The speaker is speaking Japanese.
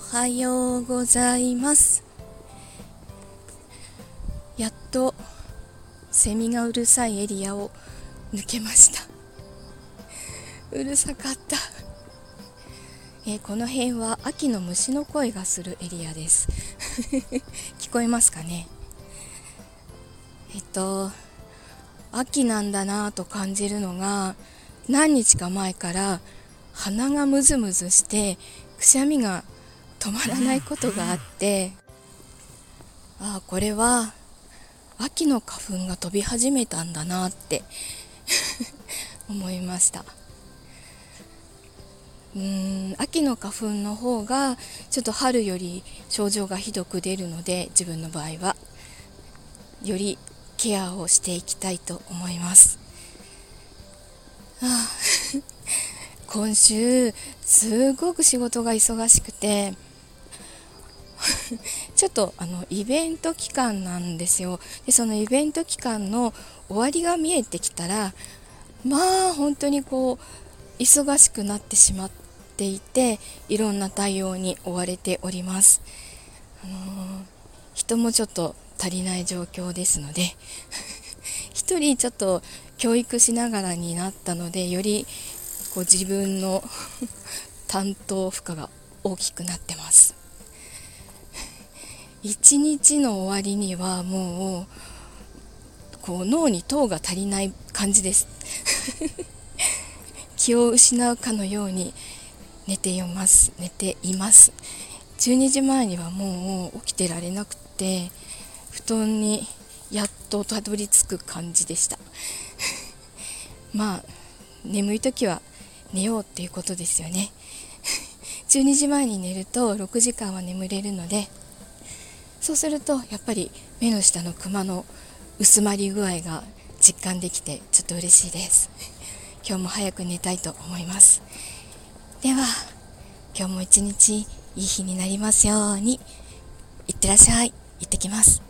はようございます。やっとセミがうるさいエリアを抜けました。うるさかった。えー、この辺は秋の虫の声がするエリアです。聞こえますかね？えっと秋なんだなと感じるのが何日か前から鼻がムズムズしてくしゃみが止まらないことがあってああこれは秋の花粉が飛び始めたんだなって 思いました。うーん秋の花粉の方がちょっと春より症状がひどく出るので自分の場合はよりケアをしていきたいと思います。ああ 今週すごく仕事が忙しくて ちょっとあのイベント期間なんですよ。でそのイベント期間の終わりが見えてきたらまあ本当にこう忙しくなってしまっていていろんな対応に追われております、あのー、人もちょっと足りない状況ですので 一人ちょっと教育しながらになったのでよりこう自分の 担当負荷が大きくなってます。一日の終わりにはもうこう脳に糖が足りない感じです。気を失うかのように寝ています。寝ています。12時前にはもう起きてられなくて布団にやっとたどり着く感じでした。まあ眠い時は寝ようっていうことですよね。12時前に寝ると6時間は眠れるのでそうするとやっぱり目の下のクマの薄まり具合が実感できてちょっと嬉しいです。今日も早く寝たいと思います。では今日も一日いい日になりますように。いってらっしゃい。行ってきます。